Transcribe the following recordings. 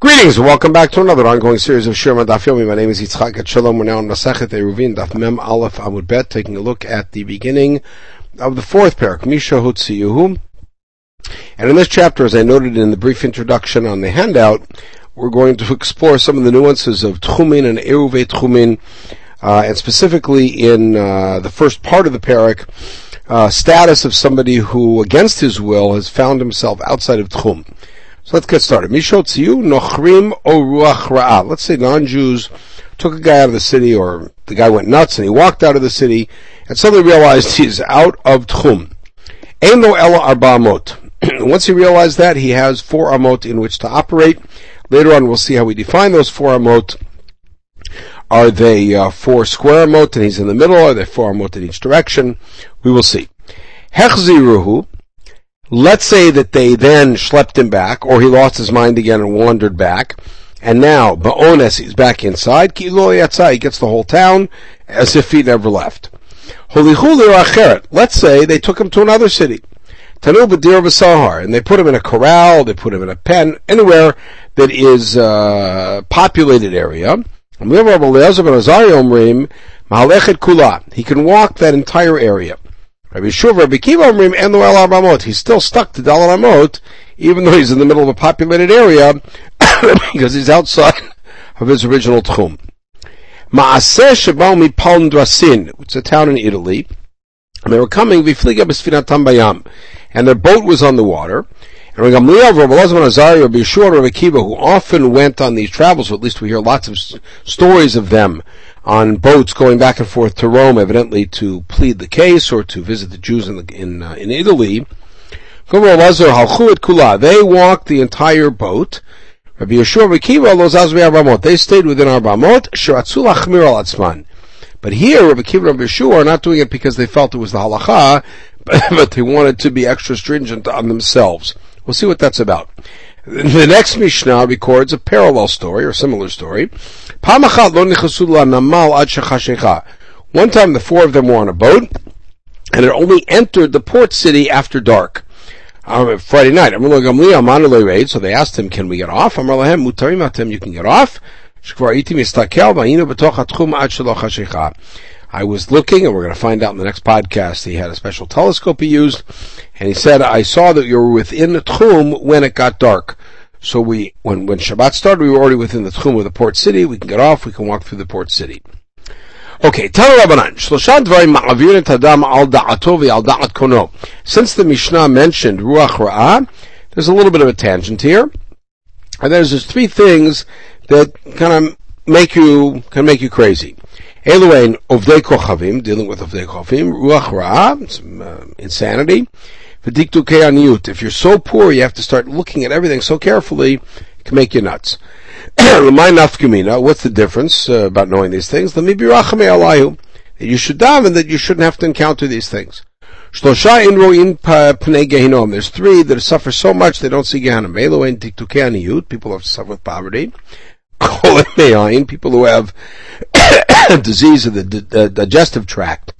Greetings welcome back to another ongoing series of Shir Daf Yomi. My name is Yitzchak Shalom. We're now on Masachet Eruvin Daf Mem Aleph Amud Bet, taking a look at the beginning of the fourth parak, Misha. And in this chapter, as I noted in the brief introduction on the handout, we're going to explore some of the nuances of Tchumin and Eruve Tchumin, uh, and specifically in uh, the first part of the parak, uh, status of somebody who, against his will, has found himself outside of Tchum. So let's get started. Mishotziu nochrim o ruach ra'ah. Let's say non-Jews took a guy out of the city, or the guy went nuts and he walked out of the city, and suddenly realized he's out of Tchum. Ein lo ela arba amot. Once he realized that, he has four amot in which to operate. Later on, we'll see how we define those four amot. Are they uh, four square amot and he's in the middle? Are they four amot in each direction? We will see. Hechziruhu. Let's say that they then schlepped him back, or he lost his mind again and wandered back, and now, Ba'ones, he's back inside, Kilo Yatzai, he gets the whole town, as if he never left. Let's say they took him to another city. Tanu Badir Sahar, and they put him in a corral, they put him in a pen, anywhere that is a uh, populated area. He can walk that entire area. Rabbi Shuv, Rabbi Kiva and El Ramot. He's still stuck to Dal Ramot, even though he's in the middle of a populated area, because he's outside of his original Tchum. Maaseh Shabal Mipal Drasin, which is a town in Italy, and they were coming, Vifliga Besfinatam Bayam, and their boat was on the water, and Gamliel, Rabbi Lazman Azari, Rabbi Yeshua, Rabbi Kiva, who often went on these travels, or at least we hear lots of stories of them, on boats going back and forth to Rome, evidently to plead the case or to visit the Jews in the, in, uh, in Italy. They walked the entire boat. Rabbi Yeshua, They stayed within our bamot. But here, Rabbi Kiva and Yeshua are not doing it because they felt it was the halacha, but they wanted to be extra stringent on themselves. We'll see what that's about. The next Mishnah records a parallel story or similar story. One time the four of them were on a boat and it only entered the port city after dark. Um, Friday night. So they asked him, can we get off? You can get off. I was looking, and we're going to find out in the next podcast. He had a special telescope he used, and he said, "I saw that you were within the tchum when it got dark." So we, when when Shabbat started, we were already within the tchum of the port city. We can get off. We can walk through the port city. Okay, tell Rabbanan. al da'ato al da'at kono. Since the Mishnah mentioned ruach ra'ah, there's a little bit of a tangent here, and there's just three things that kind of make you can make you crazy. Eluain Ovdei Kochavim, dealing with Ovdei Kochavim, Ruach Ra, uh, insanity. If you're so poor, you have to start looking at everything so carefully, it can make you nuts. Nafkamina, what's the difference uh, about knowing these things? Let me be. That you should daven that you shouldn't have to encounter these things. There's three that suffer so much they don't see. Eluain diktu Ke'aniyut, people have suffer with poverty people who have disease of the digestive tract.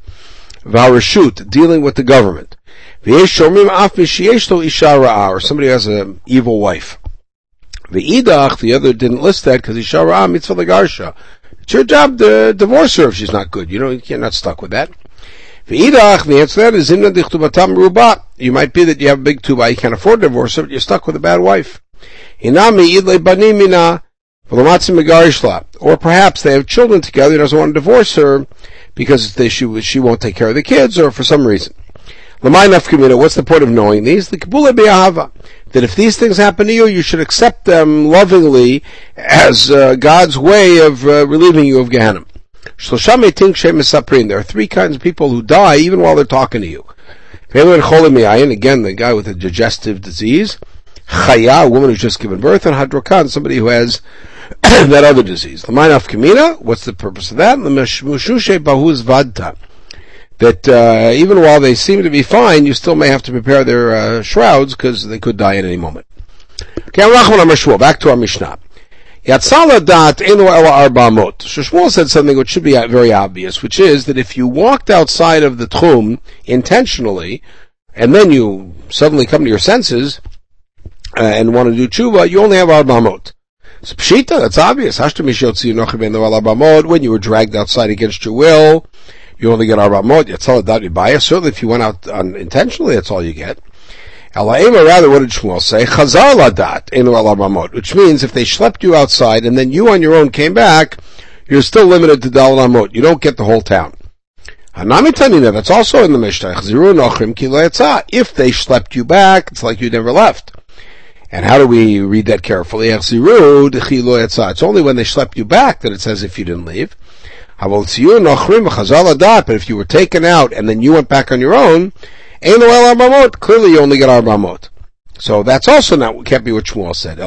Varashut, dealing with the government. Or somebody has an evil wife. V'idach, the other didn't list that because isha ra'ah mitzvah legarsha. It's your job to divorce her if she's not good. You know, you're not stuck with that. The answer to that is inna dichtubatam. You might be that you have a big tuba, you can't afford to divorce her, but you're stuck with a bad wife. Banimina. Or perhaps they have children together, he doesn't want to divorce her because they, she, she won't take care of the kids or for some reason. What's the point of knowing these? The Kabbalah Be'ahava. That if these things happen to you, you should accept them lovingly as uh, God's way of uh, relieving you of Gehenna. There are three kinds of people who die even while they're talking to you. Again, the guy with a digestive disease. Chaya, a woman who's just given birth, and Hadrokan, somebody who has that other disease. L'maynaf kamina, what's the purpose of that? L'meshushe bahuz vadta. That uh, even while they seem to be fine, you still may have to prepare their uh, shrouds because they could die at any moment. Okay, back to our Mishnah. Yatzala dat ela arba'amot. Shmuel said something which should be very obvious, which is that if you walked outside of the tchum intentionally, and then you suddenly come to your senses uh, and want to do tshuva, you only have arba'amot. So pshita, that's obvious. When you were dragged outside against your will, you only get arbamot. Certainly, if you went out unintentionally, that's all you get. Elaima, rather, what did Shmuel say? Chazar ladat enu al which means if they schlepped you outside and then you on your own came back, you're still limited to dal amot. You don't get the whole town. Hanami that's also in the Mishnah. If they schlepped you back, it's like you never left. And how do we read that carefully? It's only when they schlepped you back that it says if you didn't leave. But if you were taken out and then you went back on your own, Clearly you only get arbamot. So that's also not, can't be what Shmuel said.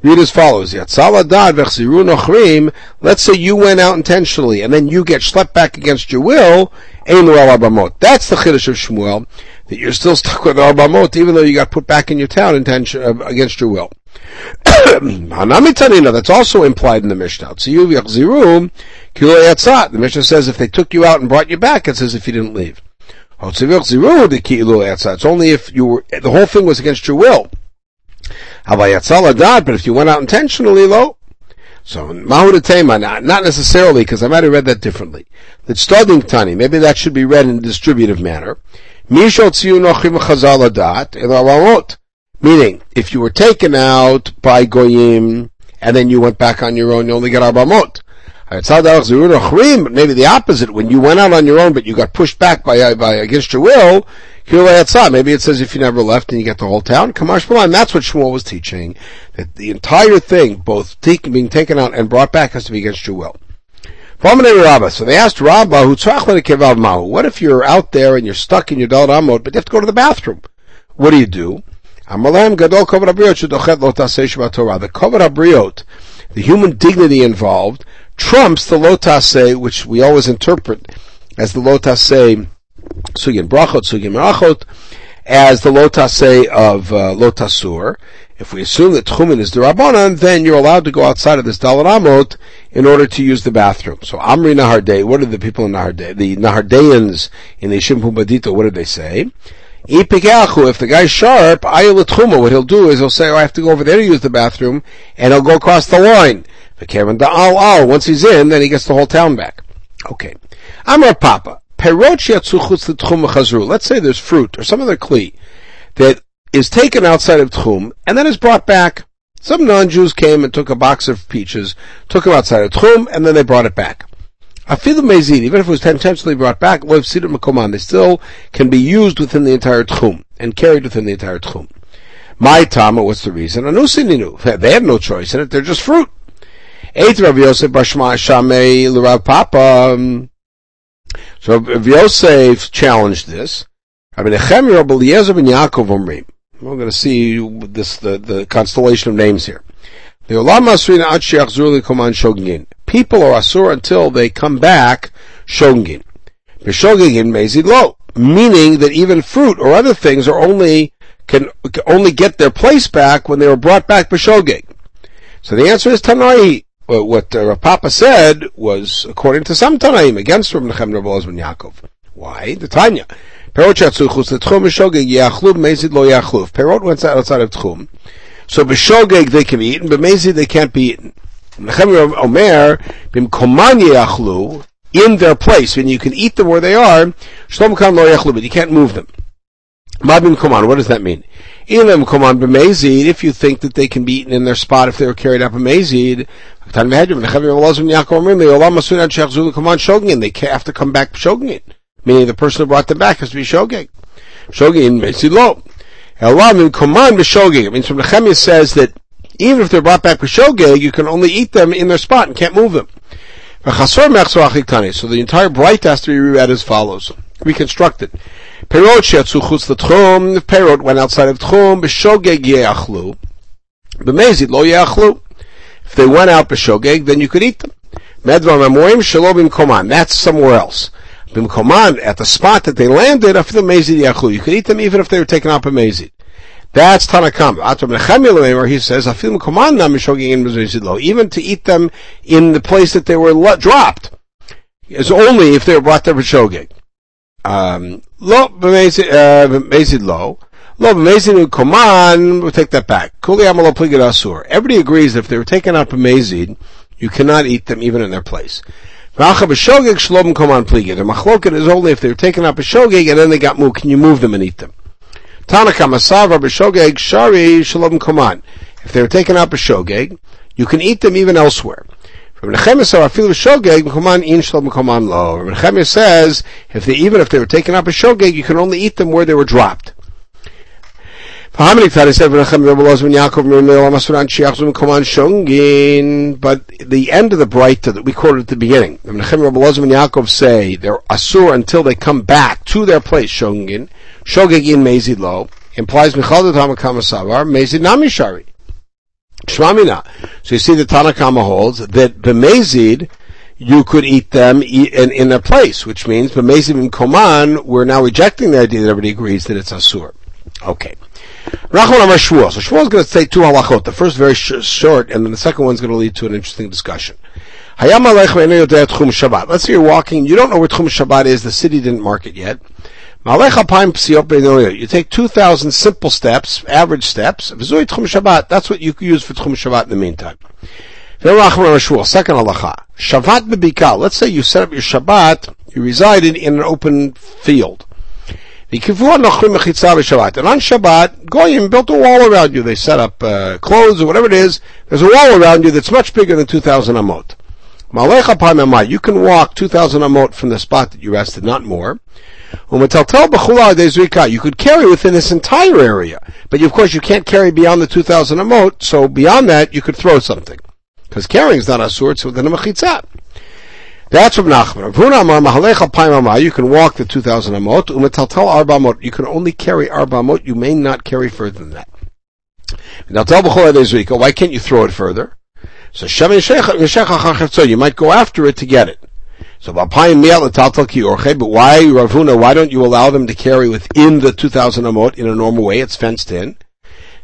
Read as follows. Let's say you went out intentionally and then you get schlepped back against your will. That's the chiddush of Shmuel, that you're still stuck with arbamot even though you got put back in your town intention, uh, against your will. That's also implied in the Mishnah. The Mishnah says if they took you out and brought you back, it says if you didn't leave. It's only if you were, the whole thing was against your will. But if you went out intentionally, lo. So, Mahud not, not necessarily, because I might have read that differently. The studying tani, maybe that should be read in a distributive manner. Meaning, if you were taken out by Goyim, and then you went back on your own, you only get Arbamot. Maybe the opposite. When you went out on your own, but you got pushed back by, uh, by against your will, maybe it says if you never left and you get the whole town. Kamash That's what Shmuel was teaching. That the entire thing, both being taken out and brought back, has to be against your will. So they asked Rabbah, what if you're out there and you're stuck in your Dal Amot, but you have to go to the bathroom? What do you do? The Kovad the human dignity involved, trumps the lotase, which we always interpret as the lotase sugin brachot, sugin merachot, as the lotase of uh, lotasur. If we assume that tchumen is the rabbanon, then you're allowed to go outside of this dalar in order to use the bathroom. So Amri Nahardei, what did the people in Nahardei, the Nahardeians in the Yishim Badito, what did they say? If the guy's sharp, what he'll do is he'll say, oh, I have to go over there to use the bathroom, and he'll go across the line. Once he's in, then he gets the whole town back. Okay. Amar Papa. Let's say there's fruit or some other kli that is taken outside of Tchum and then is brought back. Some non-Jews came and took a box of peaches, took them outside of Tchum, and then they brought it back. Afilu mezid, even if it was intentionally brought back, they still can be used within the entire Tchum and carried within the entire Tchum. My Tama, what's the reason? They have no choice in it, they're just fruit. Rav Yosef Shamei L'Rav Papa. Um, so Rav Yosef challenged this. Rabbi Nechemi Rabbi Eliezer ben Yaakov Omrim. We're going to see this the, the constellation of names here. People are asur until they come back Shogin. B'Shogin. Meaning that even fruit or other things are only can, can only get their place back when they were brought back b'Shogeg. So the answer is Tanai what uh, Papa said was according to some Tanaim against Rabbi Nechem Rabbi Yaakov. Why? The Tanya. Perot the tchum b'shogeg yachlub mezid lo yachlub. Perot went outside of tchum. So b'shogeg they can be eaten, but mezid they can't be eaten. Omer bim koman yachlu in their place when you can eat them where they are. Shlom kan lo yachlu, but you can't move them. Mabim koman. What does that mean? Ilim koman b'mezid. If you think that they can be eaten in their spot if they were carried up a mezid, they have to come back shogin, meaning the person who brought them back has to be shogin. Shogin metzilo. Elamim command b'shogig. It means from Nehemiah says that even if they're brought back b'shogig, you can only eat them in their spot and can't move them. So the entire braita has to be read as follows. Reconstructed. Perot shetzu chutz l'tchum. If perot went outside of tchum, b'shogeg ye'achlu. B'mezid lo ye'achlu. If they went out b'shogeg, then you could eat them. Medvar memorim shalom koman. That's somewhere else. At the spot that they landed, after mezid yachu. You could eat them even if they were taken out b'mezid. That's Tanakam. Where he says, "Afil koman na mishogeg lo." Even to eat them in the place that they were dropped is only if they were brought there b'shogeg. Um, lo b'mezid uh, lo. Lo b'mezid koman, we'll take that back. Everybody agrees that if they were taken out b'mezid, you cannot eat them even in their place. V'acha b'shogeg shlom koman pligid. The machloket is only if they were taken out b'shogeg and then they got moved, can you move them and eat them? Tanaka masavar b'shogeg shari shalom koman. If they were taken out b'shogeg, you can eat them even elsewhere. From Nechemia shogeg mkoman in shalom mkoman lo. Nechemia says if they even if they were taken up a shogeg, you can only eat them where they were dropped. But the end of the braita that we quoted at the beginning, Menachem Rabbi Lozman and Yaakov say they're asur until they come back to their place shongin. Shogeg in mezid lo implies michal mezid namishari. Shmamina. So you see the Tanakama holds that b'mezid you could eat them in, in a place, which means b'mezid and koman, we're now rejecting the idea that everybody agrees that it's asur. Okay. Rachman Amar Shmuel. So Shmuel is going to say two halachot. The first very sh- short, and then the second one is going to lead to an interesting discussion. Let's say you're walking, you don't know where Tchum Shabbat is, the city didn't mark it yet. You take 2,000 simple steps, average steps. That's what you use for Tchum Shabbat in the meantime. Second halacha. Shabbat bebika. Let's say you set up your Shabbat, you resided in an open field. And on Shabbat, Goyim built a wall around you. They set up uh, clothes or whatever it is. There's a wall around you that's much bigger than 2,000 amot. You can walk 2,000 amot from the spot that you rested, not more. You could carry within this entire area, but of course you can't carry beyond the 2,000 amot, so beyond that you could throw something. Because carrying is not a sword, so then a mechitzah. That's from Nachman. You can walk the 2,000 amot. You can only carry arba amot. You may not carry further than that. Now tell Why can't you throw it further? So you might go after it to get it. So but why Rav Huna? Why don't you allow them to carry within the 2,000 amot in a normal way? It's fenced in.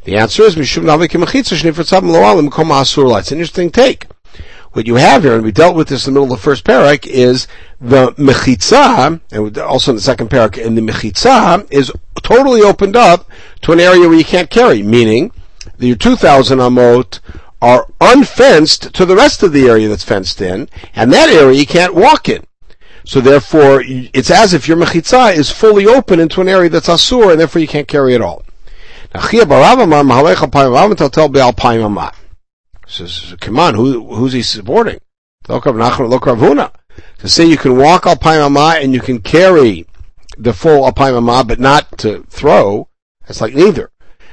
The answer is It's an interesting take. What you have here, and we dealt with this in the middle of the first parak, is the mechitza, and also in the second parak, and the mechitza is totally opened up to an area where you can't carry, meaning your 2,000 amot are unfenced to the rest of the area that's fenced in, and that area you can't walk in. So therefore, it's as if your mechitza is fully open into an area that's asur, and therefore you can't carry it all. Says, come on, who, who's he supporting? To say you can walk alpayim and you can carry the full alpayim but not to throw, that's like neither.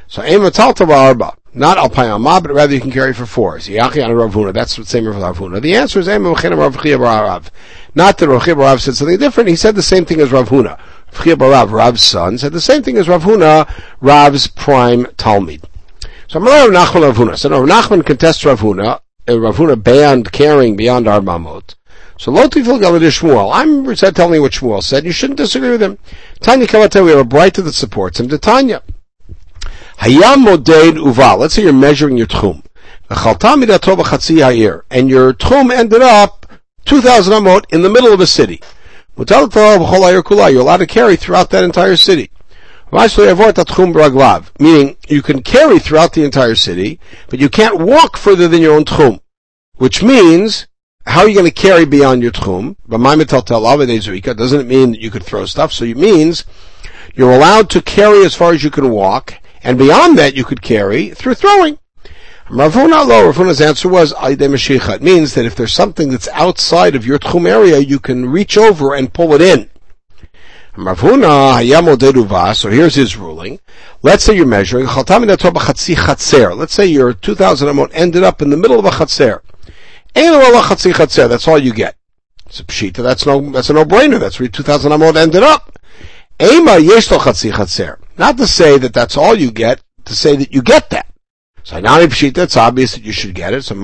So ematal arba, not alpayim but rather you can carry for four. That's the same for Rav Huna. The answer is rav Not that Rav Rav said something different. He said the same thing as Rav Huna. Rav, Rav's son, said the same thing as Rav Huna, Rav's prime Talmud. So Rav Nachman Rav Huna. So Rav Nachman contests Rav Huna. Uh, Rav Huna banned carrying beyond Arbamot. So lo tifil galad Shmuel. I'm said telling you what Shmuel said. You shouldn't disagree with him. Tanya Kavata, we have a braita that supports him. Tanya. Hayam moded uval. Let's say you're measuring your tchum. And your tchum ended up 2,000 amot in the middle of a city. You're allowed to carry throughout that entire city. Meaning, you can carry throughout the entire city, but you can't walk further than your own tchum. Which means, how are you going to carry beyond your tchum? Doesn't it mean that you could throw stuff? So it means, you're allowed to carry as far as you can walk, and beyond that you could carry through throwing. Rav Huna Ravuna's answer was, It means that if there's something that's outside of your tchum area, you can reach over and pull it in. So here's his ruling. Let's say you're measuring, let's say your 2,000 amot ended up in the middle of a chatzer. That's all you get. It's a pshita, that's no, that's a no-brainer, that's where 2,000 amot ended up. Not to say that that's all you get, to say that you get that. So now it's obvious that you should get it. So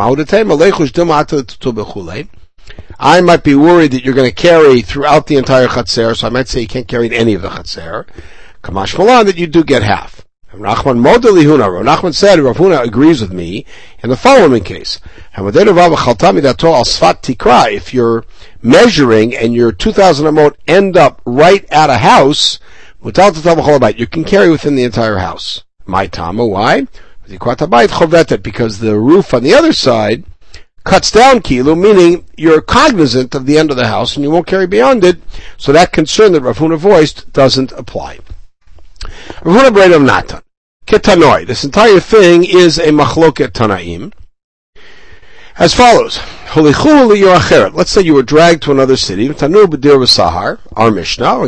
I might be worried that you're going to carry throughout the entire Chatzer, so I might say you can't carry any of the Chatzer. Kamash Malan, that you do get half. Nachman Modeli Huna. Nachman said, Rav Huna agrees with me in the following case. If you're measuring and your 2,000 amot end up right at a house, You can carry within the entire house. My tama, why? Because the roof on the other side cuts down kilo, meaning you're cognizant of the end of the house and you won't carry beyond it, so that concern that Rav Huna voiced doesn't apply. Rav Huna Breid of Natan. Ketanoi. This entire thing is a machloket tanaim. As follows. Let's say you were dragged to another city. Tanu b'dir v'sahar. Our Mishnah.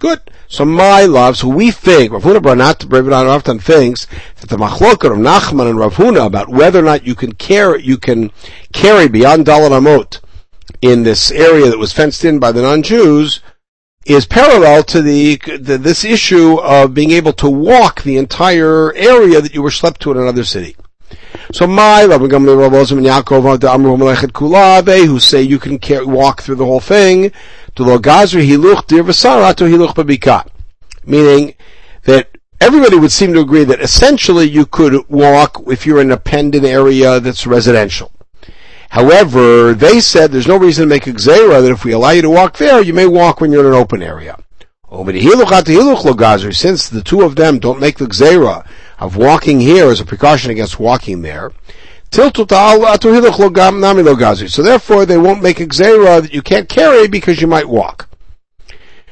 Good. So my loves, we think, Rav Huna Baranat often thinks that the machloket of Nachman and Rav Huna about whether or not you can carry, you can carry beyond Dalat Amot in this area that was fenced in by the non-Jews is parallel to the, the, this issue of being able to walk the entire area that you were slept to in another city. So my Yaakov who say you can walk through the whole thing to lo gazri hiluch dir hiluch babika, meaning that everybody would seem to agree that essentially you could walk if you're in a pendant area that's residential. However, they said there's no reason to make a gzera that if we allow you to walk there, you may walk when you're in an open area. Since the two of them don't make the gzera of walking here as a precaution against walking there, so therefore they won't make a gzera that you can't carry because you might walk.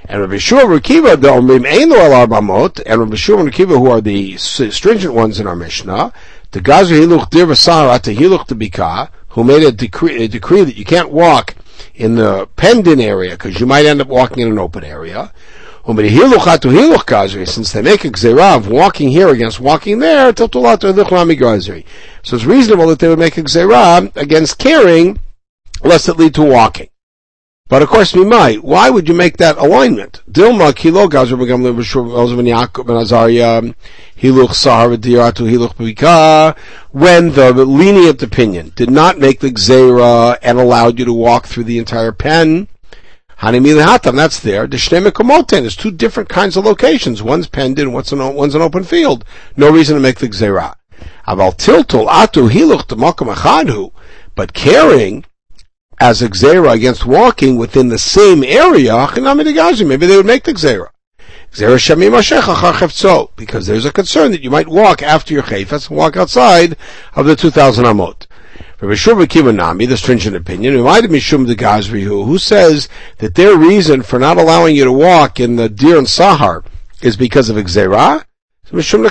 And Rabbi Shua and the Omrim Eino al Arbamot, and Rabbi Shua and Kiva, who are the stringent ones in our Mishnah, the Gazu Hiluch Dir V'Sahar to Hiluch who made a decree, a decree that you can't walk in the pendant area because you might end up walking in an open area. Since they make a gzera of walking here against walking there, so it's reasonable that they would make a gzera against carrying, lest it lead to walking. But of course, we might. Why would you make that alignment? Dilma kilo gazer begam ben Yaakov ben Azariah hiluch sahar v'diratu hiluch b'ika. When the lenient opinion did not make the gzera and allowed you to walk through the entire pen, That's there. There's two different kinds of locations. One's penned in, one's an, one's an open field. No reason to make the gzera. Aval tiltul atu hiluch. But carrying, as a gzera against walking within the same area, maybe they would make the gzera. Because there's a concern that you might walk after your chayfetz and walk outside of the 2000 amot. For Rishur Kivanami, the stringent opinion, reminded Mishum the Gazrihu, who says that their reason for not allowing you to walk in the Dir and Sahar is because of Xerah. Mishum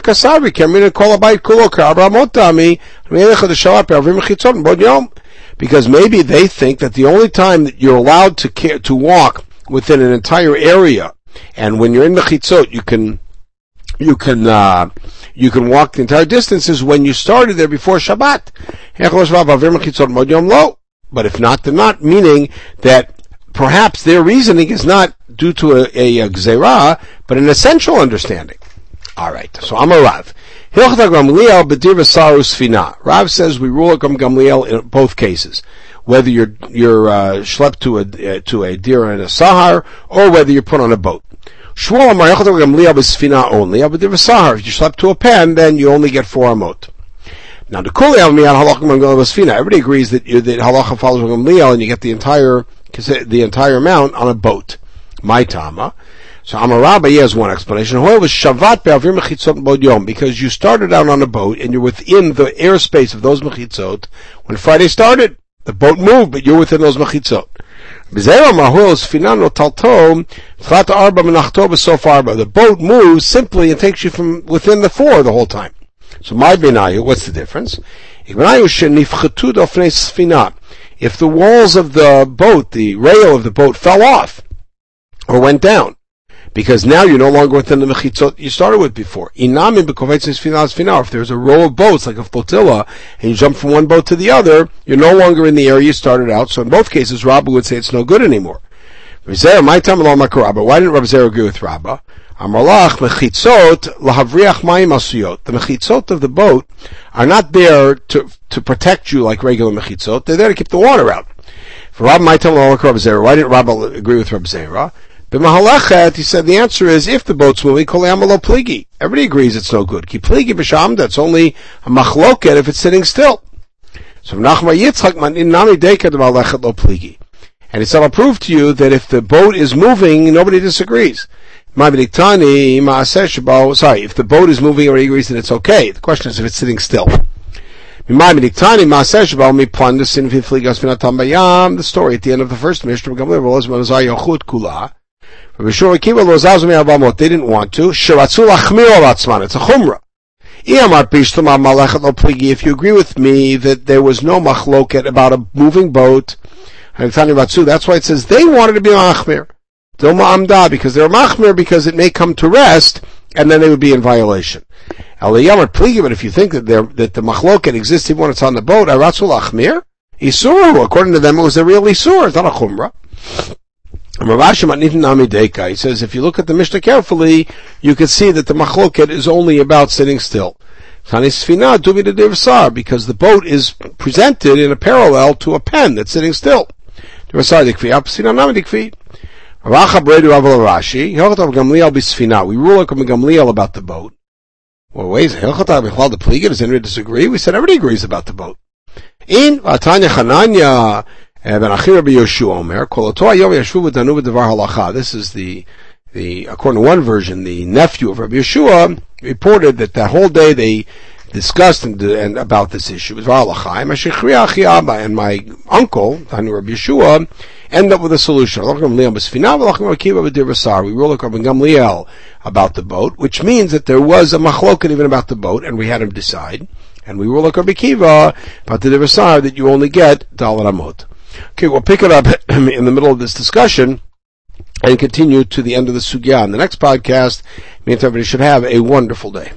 because maybe they think that the only time that you're allowed to to walk within an entire area, and when you're in the chitzot, you can you can uh, you can walk the entire distances when you started there before Shabbat. But if not, then not, meaning that perhaps their reasoning is not due to a, a, a but an essential understanding. Alright, so I'm a Rav. Rav says we rule a Gamliel in both cases. Whether you're, you're, uh, schlepped to a, uh, to a deer and a sahar, or whether you're put on a boat. Shmuel Amar Yochav Gamliel b'sfina only, but if you slept to a pen, then you only get four amot. Now the Kuli Almiyad Halachim Gamliel b'sfina, everybody agrees that you, that halacha follows Gamliel and you get the entire, the entire amount on a boat. My Tama. So Amarabba has one explanation. However, Shavat be'avir mechitzot bod because you started out on a boat and you're within the airspace of those mechitzot. When Friday started, the boat moved, but you're within those mechitzot. The boat moves simply and takes you from within the four the whole time. So my benayu, what's the difference? If the walls of the boat, the rail of the boat fell off, or went down, because now you're no longer within the mechitzot you started with before. Inami b'kovetzes finas finar. If there's a row of boats, like a flotilla, and you jump from one boat to the other, you're no longer in the area you started out. So in both cases, Rabba would say it's no good anymore. My time Why didn't Rabbi Zera agree with Rabba? Amalach mechitzot lahavriach mayim asuyot. The mechitzot of the boat are not there to to protect you like regular mechitzot. They're there to keep the water out. For Rabbi, my time Rabbi Zera. Why didn't Rabba agree with Rabbi Zera? B'mahalachet, he said the answer is if the boat's moving, kol amalo pligi. Everybody agrees it's no good. Ki pligi b'sham, that's only a machloket if it's sitting still. So Nachma Yitzchak man in nami dekad lo pligi. And he said, I'll prove to you that if the boat is moving, nobody disagrees. Sorry, if the boat is moving, everybody agrees that it's okay. The question is if it's sitting still. The story at the end of the first Mishnah, they didn't want to. It's a chumrah. If you agree with me that there was no machloket about a moving boat, that's why it says they wanted to be machmir. Because they're machmir because it may come to rest, and then they would be in violation. But if you think that that the machloket exists even when it's on the boat. According to them, it was a real isur. It's not a chumrah. He says if you look at the Mishnah carefully, you can see that the machloket is only about sitting still. Because the boat is presented in a parallel to a pen that's sitting still. We rule like Gamliel about the boat. Well, wait, the Pliga, does anyone disagree? We said everybody agrees about the boat. In Vatanya Chananya This is the the according to one version, the nephew of Rabbi Yeshua reported that that whole day they discussed and, and about this issue. And my uncle, Rabbi Yeshua, ended up with a solution. We rule about the boat, which means that there was a machloket even about the boat, and we had him decide. And we like Rabbi Kiva about the Devassar that you only get Dalar Amot. Okay, we'll pick it up in the middle of this discussion and continue to the end of the sugya. In the next podcast, means everybody should have a wonderful day.